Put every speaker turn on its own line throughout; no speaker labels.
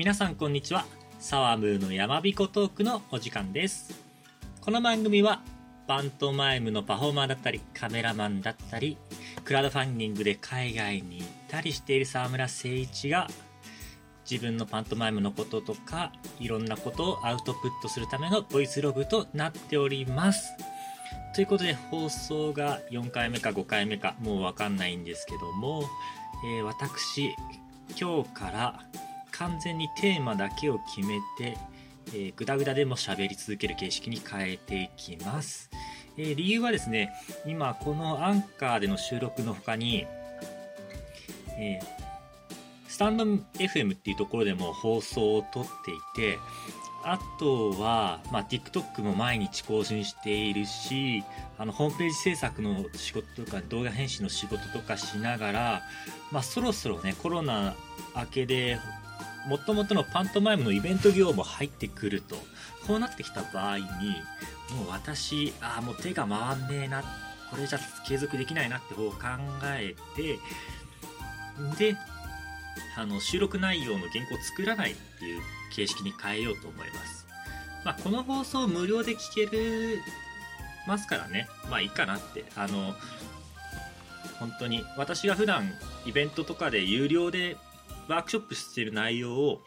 皆さんこんにちは。サワムーの山彦トークのお時間です。この番組はパントマイムのパフォーマーだったりカメラマンだったりクラウドファンディングで海外に行ったりしている沢村誠一が自分のパントマイムのこととかいろんなことをアウトプットするためのボイスログとなっております。ということで放送が4回目か5回目かもうわかんないんですけども、えー、私今日から完全にテーマだけを決めて、えー、グダグダでも喋り続ける形式に変えていきます、えー、理由はですね今このアンカーでの収録の他に、えー、スタンド FM っていうところでも放送を撮っていてあとは、まあ、TikTok も毎日更新しているし、あの、ホームページ制作の仕事とか、動画編集の仕事とかしながら、まあ、そろそろね、コロナ明けで、もともとのパントマイムのイベント業も入ってくると、こうなってきた場合に、もう私、ああ、もう手が回んねえな、これじゃ継続できないなって方を考えて、で、あの、収録内容の原稿を作らないっていう形式に変えようと思います。まあ、この放送無料で聞けるますからね、まあいいかなって、あの、本当に私が普段イベントとかで有料でワークショップしてる内容を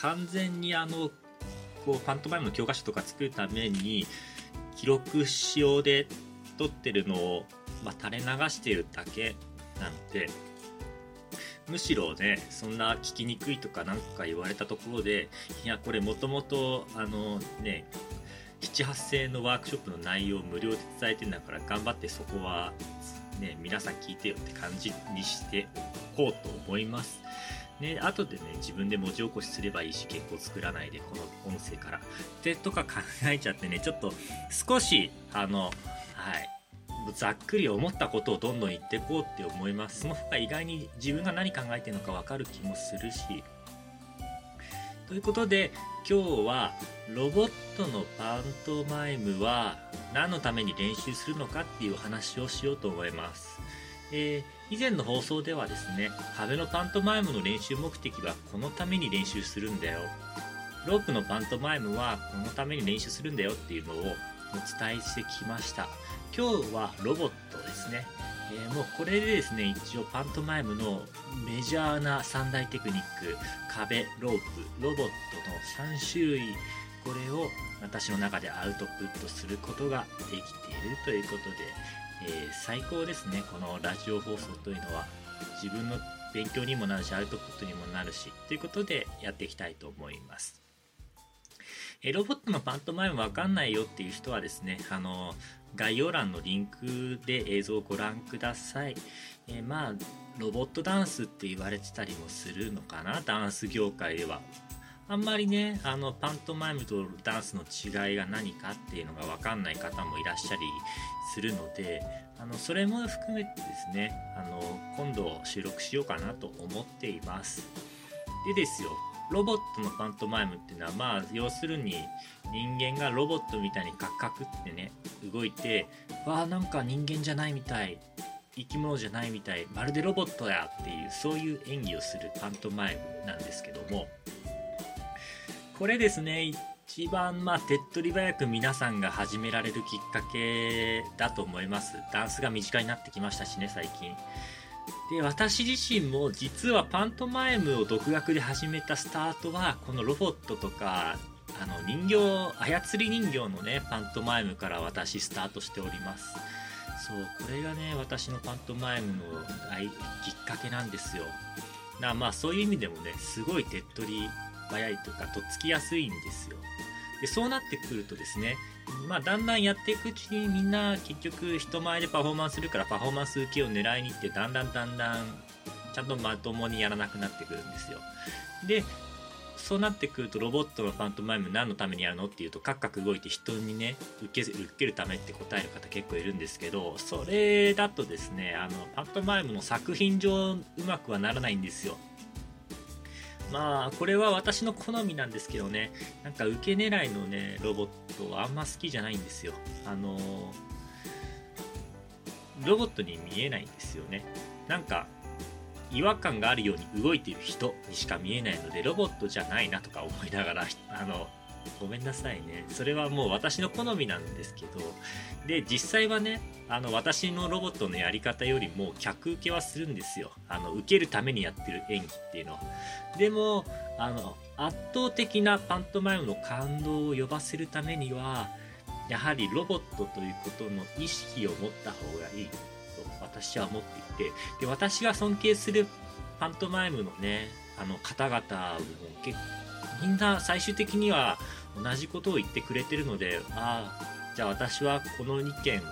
完全にあのこうパントマイムの教科書とか作るために記録仕様で撮ってるのを、まあ、垂れ流してるだけなんでむしろねそんな聞きにくいとか何か言われたところでいやこれもともとあのね78世のワークショップの内容を無料で伝えてるんだから頑張ってそこはね皆さん聞いてよって感じにしておこうと思います。ね、後でね、自分で文字起こしすればいいし、原稿作らないで、この音声から。ってとか考えちゃってね、ちょっと少し、あの、はい、ざっくり思ったことをどんどん言っていこうって思います。その他意外に自分が何考えてるのかわかる気もするし。ということで、今日はロボットのパントマイムは何のために練習するのかっていう話をしようと思います。え、以前の放送ではですね、壁のパントマイムの練習目的はこのために練習するんだよ。ロープのパントマイムはこのために練習するんだよっていうのをお伝えしてきました。今日はロボットですね。えー、もうこれでですね、一応パントマイムのメジャーな三大テクニック、壁、ロープ、ロボットの3種類、これを私の中でアウトプットすることができているということで、えー、最高ですね。このラジオ放送というのは自分の勉強にもなるしアウトプットにもなるしということでやっていきたいと思います、え、ロボットのパントマイムわかんないよっていう人はですねあの概要欄のリンクで映像をご覧ください、え、まあロボットダンスって言われてたりもするのかな？ダンス業界では。あんまりねあのパントマイムとダンスの違いが何かっていうのが分かんない方もいらっしゃりするのであのそれも含めてですねあの今度収録しようかなと思っています。でですよロボットのパントマイムっていうのはまあ要するに人間がロボットみたいにカクカクってね動いてわあなんか人間じゃないみたい生き物じゃないみたいまるでロボットやっていうそういう演技をするパントマイムなんですけどもこれですね一番まあ手っ取り早く皆さんが始められるきっかけだと思います。ダンスが身近になってきましたしね最近。で私自身も実はパントマイムを独学で始めたスタートはこのロボットとかあの人形操り人形のねパントマイムから私スタートしております。そうこれがね私のパントマイムのきっかけなんですよ。なまあそういう意味でもねすごい手っ取り早いというかとっつきやすいんですよ。でそうなってくるとですねまあだんだんやっていくうちにみんな結局人前でパフォーマンスするからパフォーマンス受けを狙いに行ってだんだんだんだんちゃんとまともにやらなくなってくるんですよ。でそうなってくるとロボットのパントマイム何のためにやるのっていうとカクカク動いて人にね受け受けるためって答える方結構いるんですけどそれだとですねあのパントマイムの作品上うまくはならないんですよ。まあこれは私の好みなんですけどね。なんか受け狙いのねロボットはあんま好きじゃないんですよ。あのロボットに見えないんですよね。なんか違和感があるように動いている人にしか見えないのでロボットじゃないなとか思いながらあのごめんなさいね。それはもう私の好みなんですけどで実際はねあの私のロボットのやり方よりも客受けはするんですよ。あの受けるためにやってる演技っていうのは。でもあの圧倒的なパントマイムの感動を呼ばせるためにはやはりロボットということの意識を持った方がいい。と私は思っていて。で私が尊敬するパントマイムのねあの方々も結構みんな最終的には同じことを言ってくれてるのでああじゃあ私はこの2件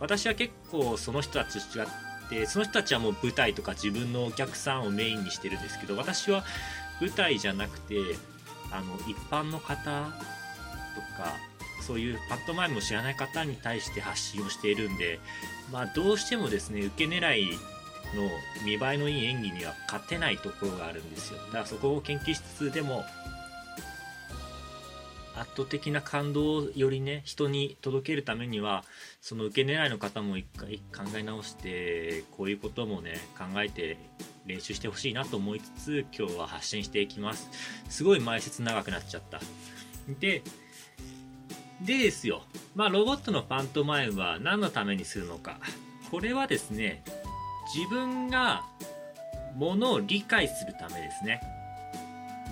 私は結構その人たちと違ってその人たちはもう舞台とか自分のお客さんをメインにしてるんですけど私は舞台じゃなくてあの一般の方とかそういうパッドマイムを知らない方に対して発信をしているんで、まあ、どうしてもですね受け狙いの見栄えのいい演技には勝てないところがあるんですよ。だからそこを研究しつつでも圧倒的な感動をよりね人に届けるためにはその受け狙いの方も一回考え直してこういうこともね考えて練習してほしいなと思いつつ今日は発信していきます。すごい前説長くなっちゃった。ででですよ。まあロボットのパントマイムは何のためにするのか。これはですね自分がものを理解するためですね。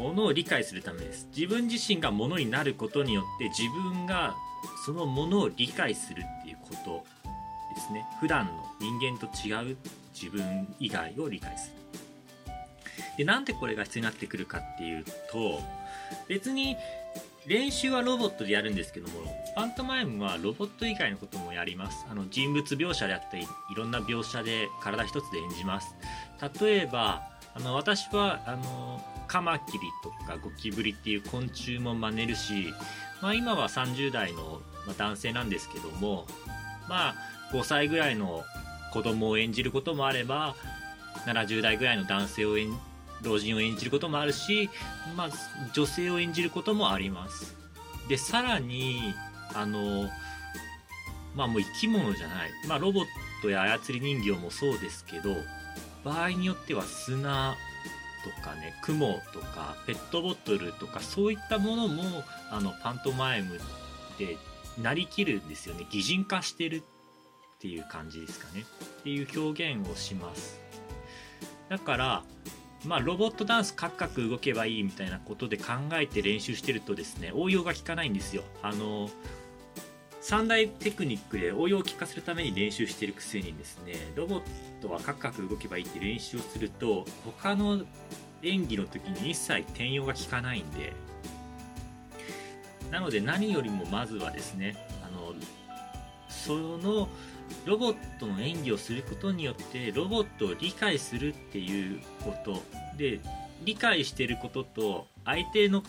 ものを理解するためです。自分自身がものになることによって自分がそのものを理解するっていうことですね。普段の人間と違う自分以外を理解する。でなんでこれが必要になってくるかっていうと別に練習はロボットでやるんですけどもパントマイムはロボット以外のこともやります。あの人物描写であったりいろんな描写で体一つで演じます。例えばあの私はあのカマキリとかゴキブリっていう昆虫も真似るし、まあ、今は30代の男性なんですけども、まあ、5歳ぐらいの子供を演じることもあれば70代ぐらいの男性を演老人を演じることもあるし、まあ、女性を演じることもあります。でさらにあのまあもう生き物じゃない、まあ、ロボットや操り人形もそうですけど場合によっては砂とかね雲とかペットボトルとかそういったものもあのパントマイムでなりきるんですよね。擬人化してるっていう感じですかね。っていう表現をします。だからまあロボットダンスカクカク動けばいいみたいなことで考えて練習してるとですね応用が効かないんですよ。あの三大テクニックで応用を効かせるために練習しているくせにですねロボットはカクカク動けばいいって練習をすると他の演技の時に一切転用が効かないんで。なので何よりもまずはですねあのそのロボットの演技をすることによってロボットを理解するっていうこと。で理解してることと相手の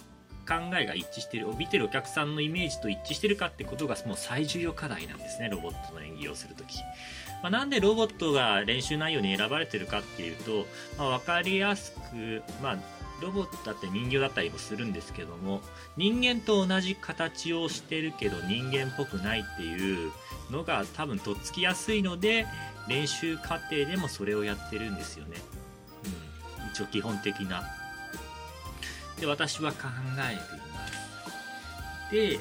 考えが一致してる見てるお客さんのイメージと一致してるかってことがもう最重要課題なんですねロボットの演技をするとき、まあ、なんでロボットが練習内容に選ばれてるかっていうと、まあ、分かりやすく、まあ、ロボットだって人形だったりもするんですけども人間と同じ形をしてるけど人間っぽくないっていうのが多分とっつきやすいので練習過程でもそれをやってるんですよね、うん、一応基本的なで私は考えていますで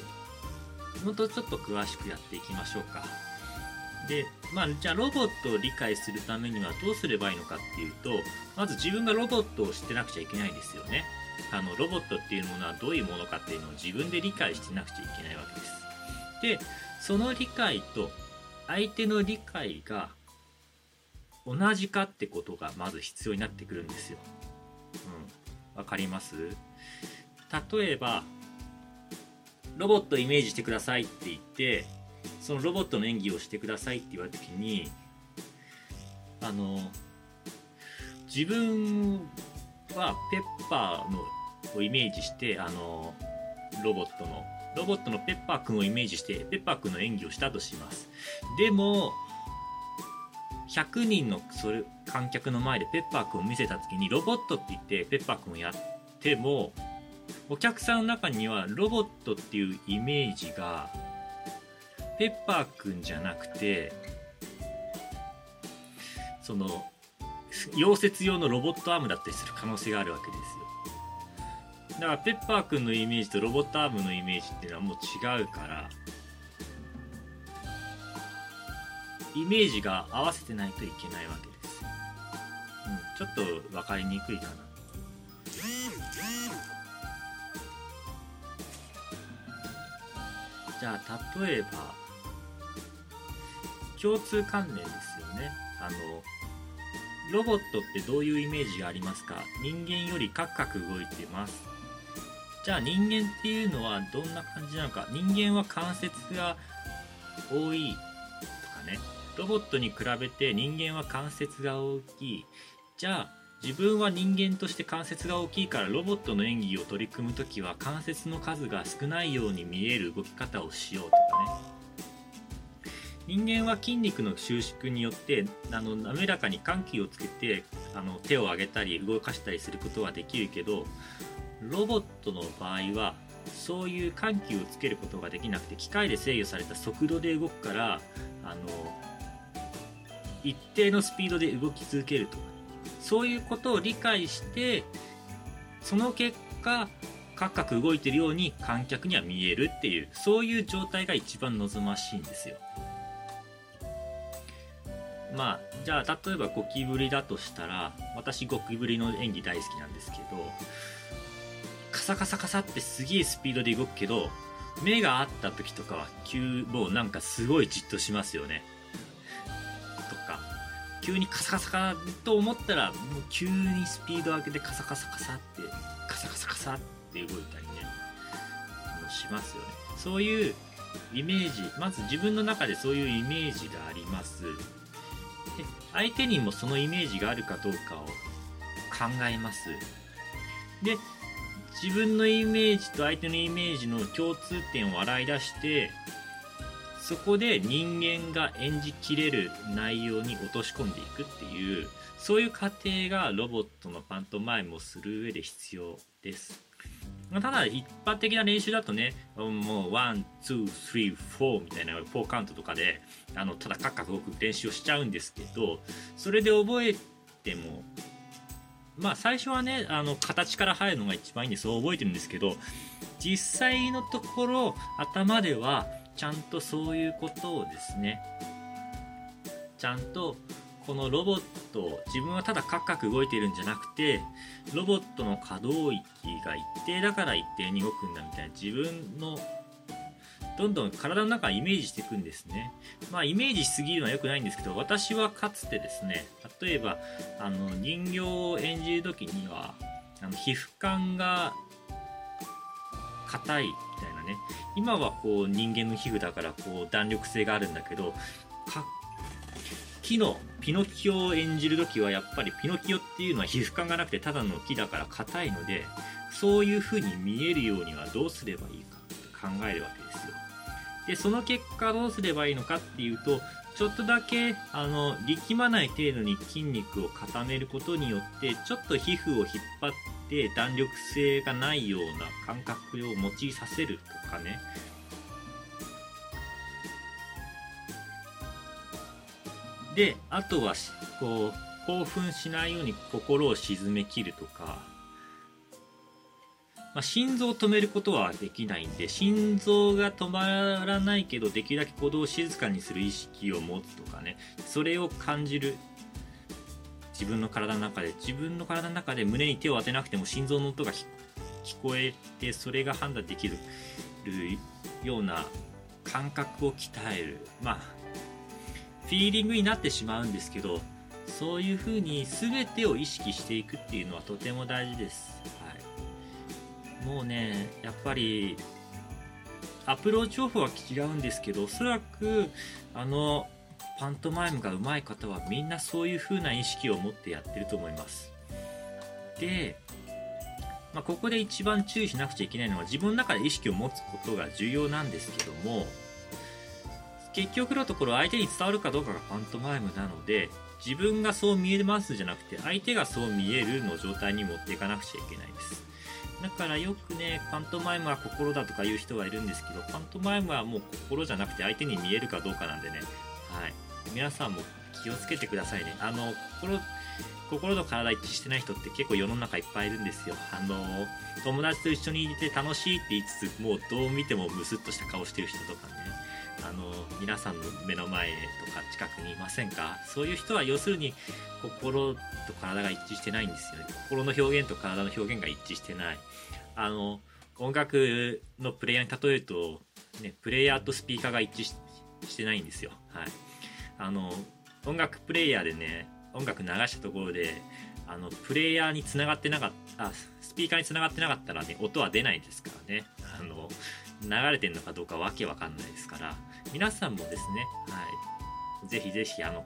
もっとちょっと詳しくやっていきましょうかでまあじゃあロボットを理解するためにはどうすればいいのかっていうとまず自分がロボットを知ってなくちゃいけないんですよねあのロボットっていうものはどういうものかっていうのを自分で理解してなくちゃいけないわけですでその理解と相手の理解が同じかってことがまず必要になってくるんですよ。うん。わかります？例えば、ロボットをイメージしてくださいって言って、そのロボットの演技をしてくださいって言われた時に、あの、自分はペッパーのをイメージして、あの、ロボットの、ロボットのペッパーくんをイメージして、ペッパーくんの演技をしたとします。でも、100人のそれ観客の前でペッパーくんを見せた時にロボットって言ってペッパーくんをやってもお客さんの中にはロボットっていうイメージがペッパーくんじゃなくてその溶接用のロボットアームだったりする可能性があるわけですよ。だからペッパーくんのイメージとロボットアームのイメージっていうのはもう違うからイメージが合わせてないといけないわけです、うん、ちょっと分かりにくいかな。じゃあ例えば共通関連ですよね。あのロボットってどういうイメージがありますか？人間よりカクカク動いてます。じゃあ人間っていうのはどんな感じなのか？人間は関節が多いロボットに比べて人間は関節が大きい。じゃあ自分は人間として関節が大きいからロボットの演技を取り組む時は関節の数が少ないように見える動き方をしようとかね。人間は筋肉の収縮によってあの滑らかに緩急をつけてあの手を上げたり動かしたりすることはできるけどロボットの場合はそういう緩急をつけることができなくて機械で制御された速度で動くからあの一定のスピードで動き続けると。そういうことを理解してその結果カクカク動いてるように観客には見えるっていうそういう状態が一番望ましいんですよ。まあじゃあ例えばゴキブリだとしたら私ゴキブリの演技大好きなんですけどカサカサカサってすげえスピードで動くけど目が合った時とかは急もうなんかすごいじっとしますよね。急にカサカサかと思ったらもう急にスピード上げてカサカサカサってカサカサカサって動いたりねあのしますよね。そういうイメージまず自分の中でそういうイメージがあります。で相手にもそのイメージがあるかどうかを考えます。で自分のイメージと相手のイメージの共通点を洗い出してそこで人間が演じきれる内容に落とし込んでいくっていうそういう過程がロボットのパントマイムをする上で必要です。ただ一般的な練習だとねもう one two three four みたいな4カウントとかであのただカッカ動く練習をしちゃうんですけどそれで覚えてもまあ最初はねあの形から入るのが一番いいんでそう覚えてるんですけど実際のところ頭ではちゃんとそういうことをですねちゃんとこのロボット自分はただカクカク動いているんじゃなくてロボットの可動域が一定だから一定に動くんだみたいな自分のどんどん体の中イメージしていくんですね。まあイメージしすぎるのは良くないんですけど私はかつてですね例えばあの人形を演じる時にはあの皮膚感が硬いなね。今はこう人間の皮膚だからこう弾力性があるんだけど木のピノキオを演じる時はやっぱりピノキオっていうのは皮膚感がなくてただの木だから硬いのでそういう風に見えるようにはどうすればいいかって考えるわけですよ。でその結果どうすればいいのかっていうとちょっとだけあの力まない程度に筋肉を固めることによってちょっと皮膚を引っ張って弾力性がないような感覚を用いさせるとかね。であとはこう興奮しないように心を沈めきるとか。まあ、心臓を止めることはできないんで心臓が止まらないけどできるだけ鼓動を静かにする意識を持つとかね。それを感じる自分の体の中で自分の体の中で胸に手を当てなくても心臓の音が聞こえてそれが判断できるような感覚を鍛えるまあフィーリングになってしまうんですけどそういうふうに全てを意識していくっていうのはとても大事です。はいもうねやっぱりアプローチオフは違うんですけどおそらくあのパントマイムが上手い方はみんなそういう風な意識を持ってやってると思います。で、まあ、ここで一番注意しなくちゃいけないのは自分の中で意識を持つことが重要なんですけども結局のところ相手に伝わるかどうかがパントマイムなので自分がそう見えますじゃなくて相手がそう見えるの状態に持っていかなくちゃいけないです。だからよくね、パントマイムは心だとか言う人がいるんですけど、パントマイムはもう心じゃなくて相手に見えるかどうかなんでね、はい。皆さんも気をつけてくださいね。あの、心、心と体一致してない人って結構世の中いっぱいいるんですよ。あの友達と一緒にいて楽しいって言いつつもうどう見てもムスッとした顔してる人とかね。あの皆さんの目の前とか近くにいませんか？そういう人は要するに心と体が一致してないんですよね。心の表現と体の表現が一致してない。あの音楽のプレイヤーに例えると、ね、プレイヤーとスピーカーが一致してないんですよ。はい。あの音楽プレイヤーでね音楽流したところであのプレイヤーにつながってなかったスピーカーにつながってなかったらね音は出ないですからね。あの流れてるのかどうかわけわかんないですから。皆さんもですねはい。ぜひぜひあの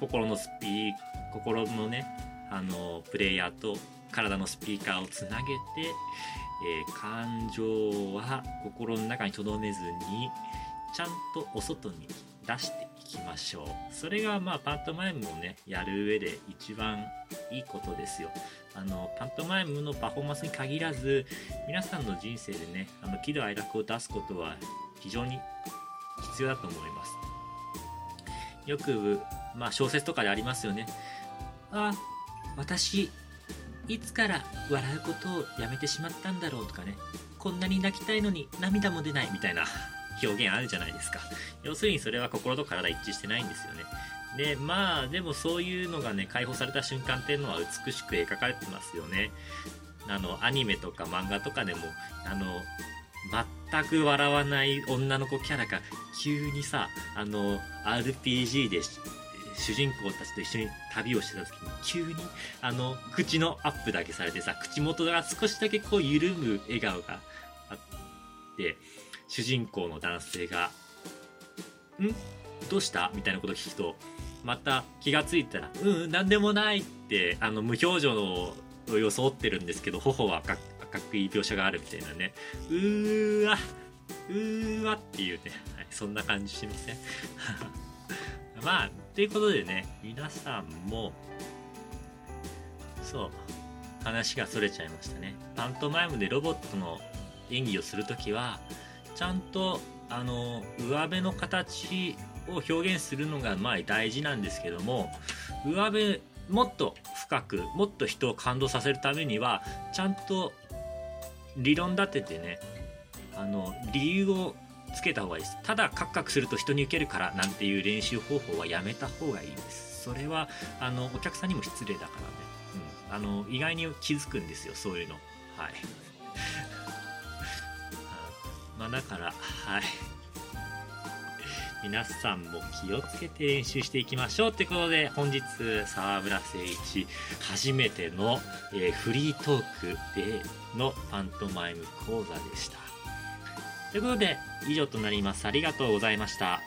心のスピー心のねあのプレイヤーと体のスピーカーをつなげて、えー、感情は心の中に留めずにちゃんとお外に出してきましょう。それがまあパントマイムをねやる上で一番いいことですよ。あのパントマイムのパフォーマンスに限らず皆さんの人生でねあの喜怒哀楽を出すことは非常に必要だと思います。よく、まあ、小説とかでありますよね。あ私いつから笑うことをやめてしまったんだろうとかね。こんなに泣きたいのに涙も出ないみたいな。表現あるじゃないですか。要するにそれは心と体一致してないんですよね。で、まあ、でもそういうのがね、解放された瞬間っていうのは美しく描かれてますよね。あの、アニメとか漫画とかでも、あの、全く笑わない女の子キャラが急にさ、あの、RPG で主人公たちと一緒に旅をしてた時に急にあの口のアップだけされてさ口元が少しだけこう緩む笑顔があって主人公の男性が「ん？どうした?」みたいなことを聞くとまた気がついたら「うん？何でもない」ってあの無表情のを装ってるんですけど頬は赤赤くいい描写があるみたいなねうーわうーわっていうね、はい、そんな感じしません？まあということでね皆さんもそう話がそれちゃいましたね。パントマイムでロボットの演技をするときはちゃんとあの上辺の形を表現するのがまあ大事なんですけども上辺もっと深くもっと人を感動させるためにはちゃんと理論立ててねあの理由をつけた方がいいです。ただカクカクすると人に受けるからなんていう練習方法はやめた方がいいです。それはあのお客さんにも失礼だからね、うん、あの意外に気づくんですよそういうの。はい。まあ、だから、はい。皆さんも気をつけて練習していきましょうってことで、本日、沢村誠一、初めての、えー、フリートークでのパントマイム講座でした。ということで、以上となります。ありがとうございました。